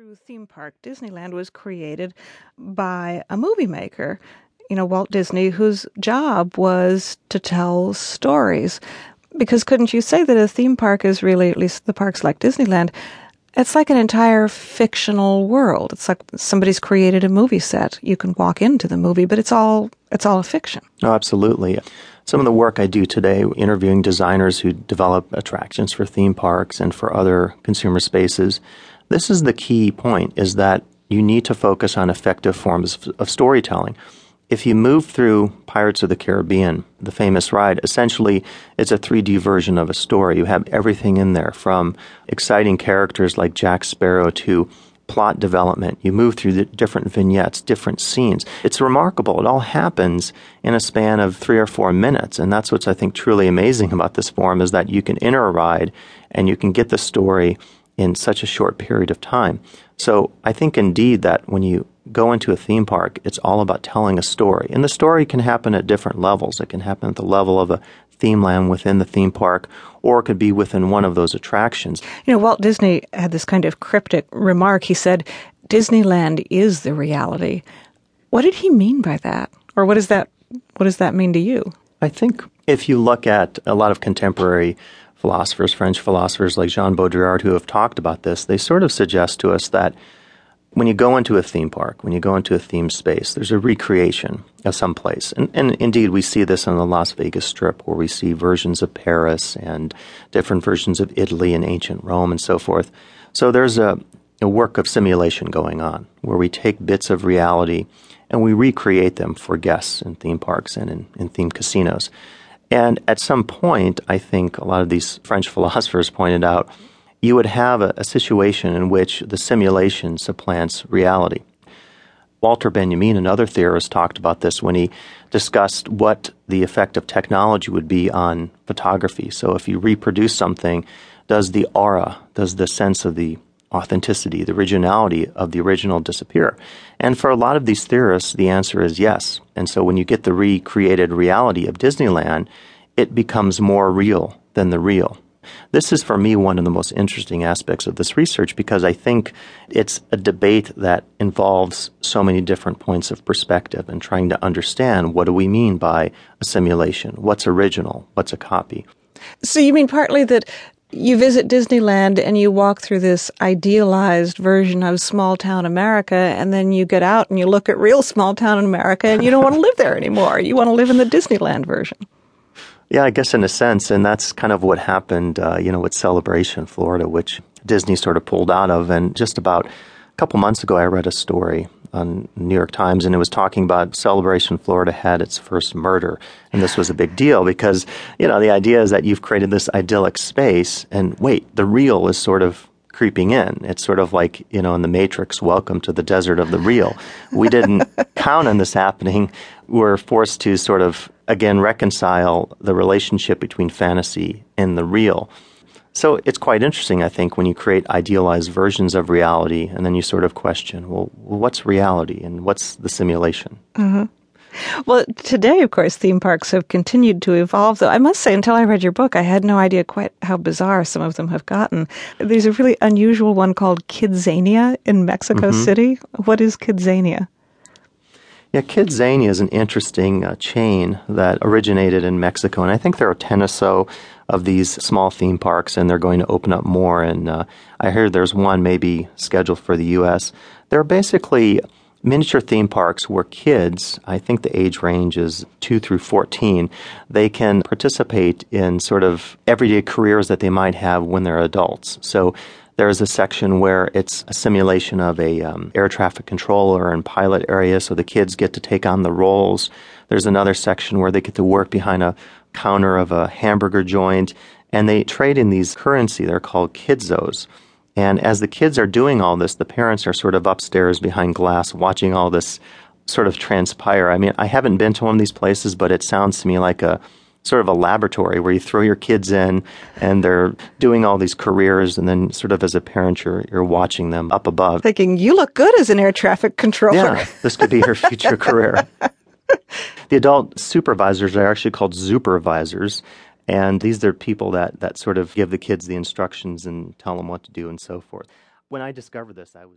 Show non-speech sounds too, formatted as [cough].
true theme park, Disneyland was created by a movie maker, you know, Walt Disney, whose job was to tell stories. Because couldn't you say that a theme park is really, at least the parks like Disneyland, it's like an entire fictional world. It's like somebody's created a movie set. You can walk into the movie, but it's all it's all a fiction. Oh, absolutely. Some of the work I do today, interviewing designers who develop attractions for theme parks and for other consumer spaces, this is the key point is that you need to focus on effective forms of storytelling. If you move through Pirates of the Caribbean, the famous ride, essentially it's a 3D version of a story. You have everything in there from exciting characters like Jack Sparrow to plot development. You move through the different vignettes, different scenes. It's remarkable. It all happens in a span of three or four minutes. And that's what's, I think, truly amazing about this form is that you can enter a ride and you can get the story in such a short period of time. So I think indeed that when you go into a theme park, it's all about telling a story. And the story can happen at different levels. It can happen at the level of a theme land within the theme park, or it could be within one of those attractions. You know, Walt Disney had this kind of cryptic remark. He said, Disneyland is the reality. What did he mean by that? Or what does that what does that mean to you? I think if you look at a lot of contemporary philosophers, French philosophers like Jean Baudrillard, who have talked about this, they sort of suggest to us that when you go into a theme park, when you go into a theme space, there's a recreation of some place. And, and, indeed, we see this on the Las Vegas Strip, where we see versions of Paris and different versions of Italy and ancient Rome and so forth. So there's a, a work of simulation going on, where we take bits of reality and we recreate them for guests in theme parks and in, in theme casinos. And at some point, I think a lot of these French [laughs] philosophers pointed out, you would have a, a situation in which the simulation supplants reality. Walter Benjamin and other theorists talked about this when he discussed what the effect of technology would be on photography. So if you reproduce something, does the aura, does the sense of the authenticity, the originality of the original disappear? And for a lot of these theorists, the answer is yes. And so when you get the recreated reality of Disneyland, it becomes more real than the real. This is for me one of the most interesting aspects of this research because I think it's a debate that involves so many different points of perspective and trying to understand what do we mean by a simulation? What's original? What's a copy? So you mean partly that you visit Disneyland and you walk through this idealized version of small town America, and then you get out and you look at real small town America and you don't want to live there anymore. You want to live in the Disneyland version. Yeah, I guess in a sense, and that's kind of what happened, uh, you know, with Celebration Florida, which Disney sort of pulled out of. And just about a couple months ago, I read a story on New York Times, and it was talking about Celebration Florida had its first murder, and this was a big deal because you know the idea is that you've created this idyllic space, and wait, the real is sort of creeping in. It's sort of like you know in the Matrix, welcome to the desert of the real. We didn't [laughs] count on this happening. We're forced to sort of again reconcile the relationship between fantasy and the real. So it's quite interesting, I think, when you create idealized versions of reality and then you sort of question, well, what's reality and what's the simulation? Mm-hmm. Well, today, of course, theme parks have continued to evolve, though I must say, until I read your book, I had no idea quite how bizarre some of them have gotten. There's a really unusual one called Kidzania in Mexico mm-hmm. City. What is Kidzania? Yeah, Kidzania is an interesting uh, chain that originated in Mexico, and I think there are 10 or so of these small theme parks, and they're going to open up more. And uh, I heard there's one maybe scheduled for the U.S. They're basically miniature theme parks where kids, I think the age range is 2 through 14, they can participate in sort of everyday careers that they might have when they're adults. So there's a section where it's a simulation of a um, air traffic controller and pilot area, so the kids get to take on the roles. There's another section where they get to work behind a counter of a hamburger joint, and they trade in these currency. They're called kidzos. And as the kids are doing all this, the parents are sort of upstairs behind glass watching all this sort of transpire. I mean, I haven't been to one of these places, but it sounds to me like a sort of a laboratory where you throw your kids in and they're doing all these careers and then sort of as a parent you're, you're watching them up above thinking you look good as an air traffic controller yeah this could be your future career [laughs] [laughs] the adult supervisors are actually called supervisors and these are people that, that sort of give the kids the instructions and tell them what to do and so forth. When i discovered this i was